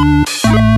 Música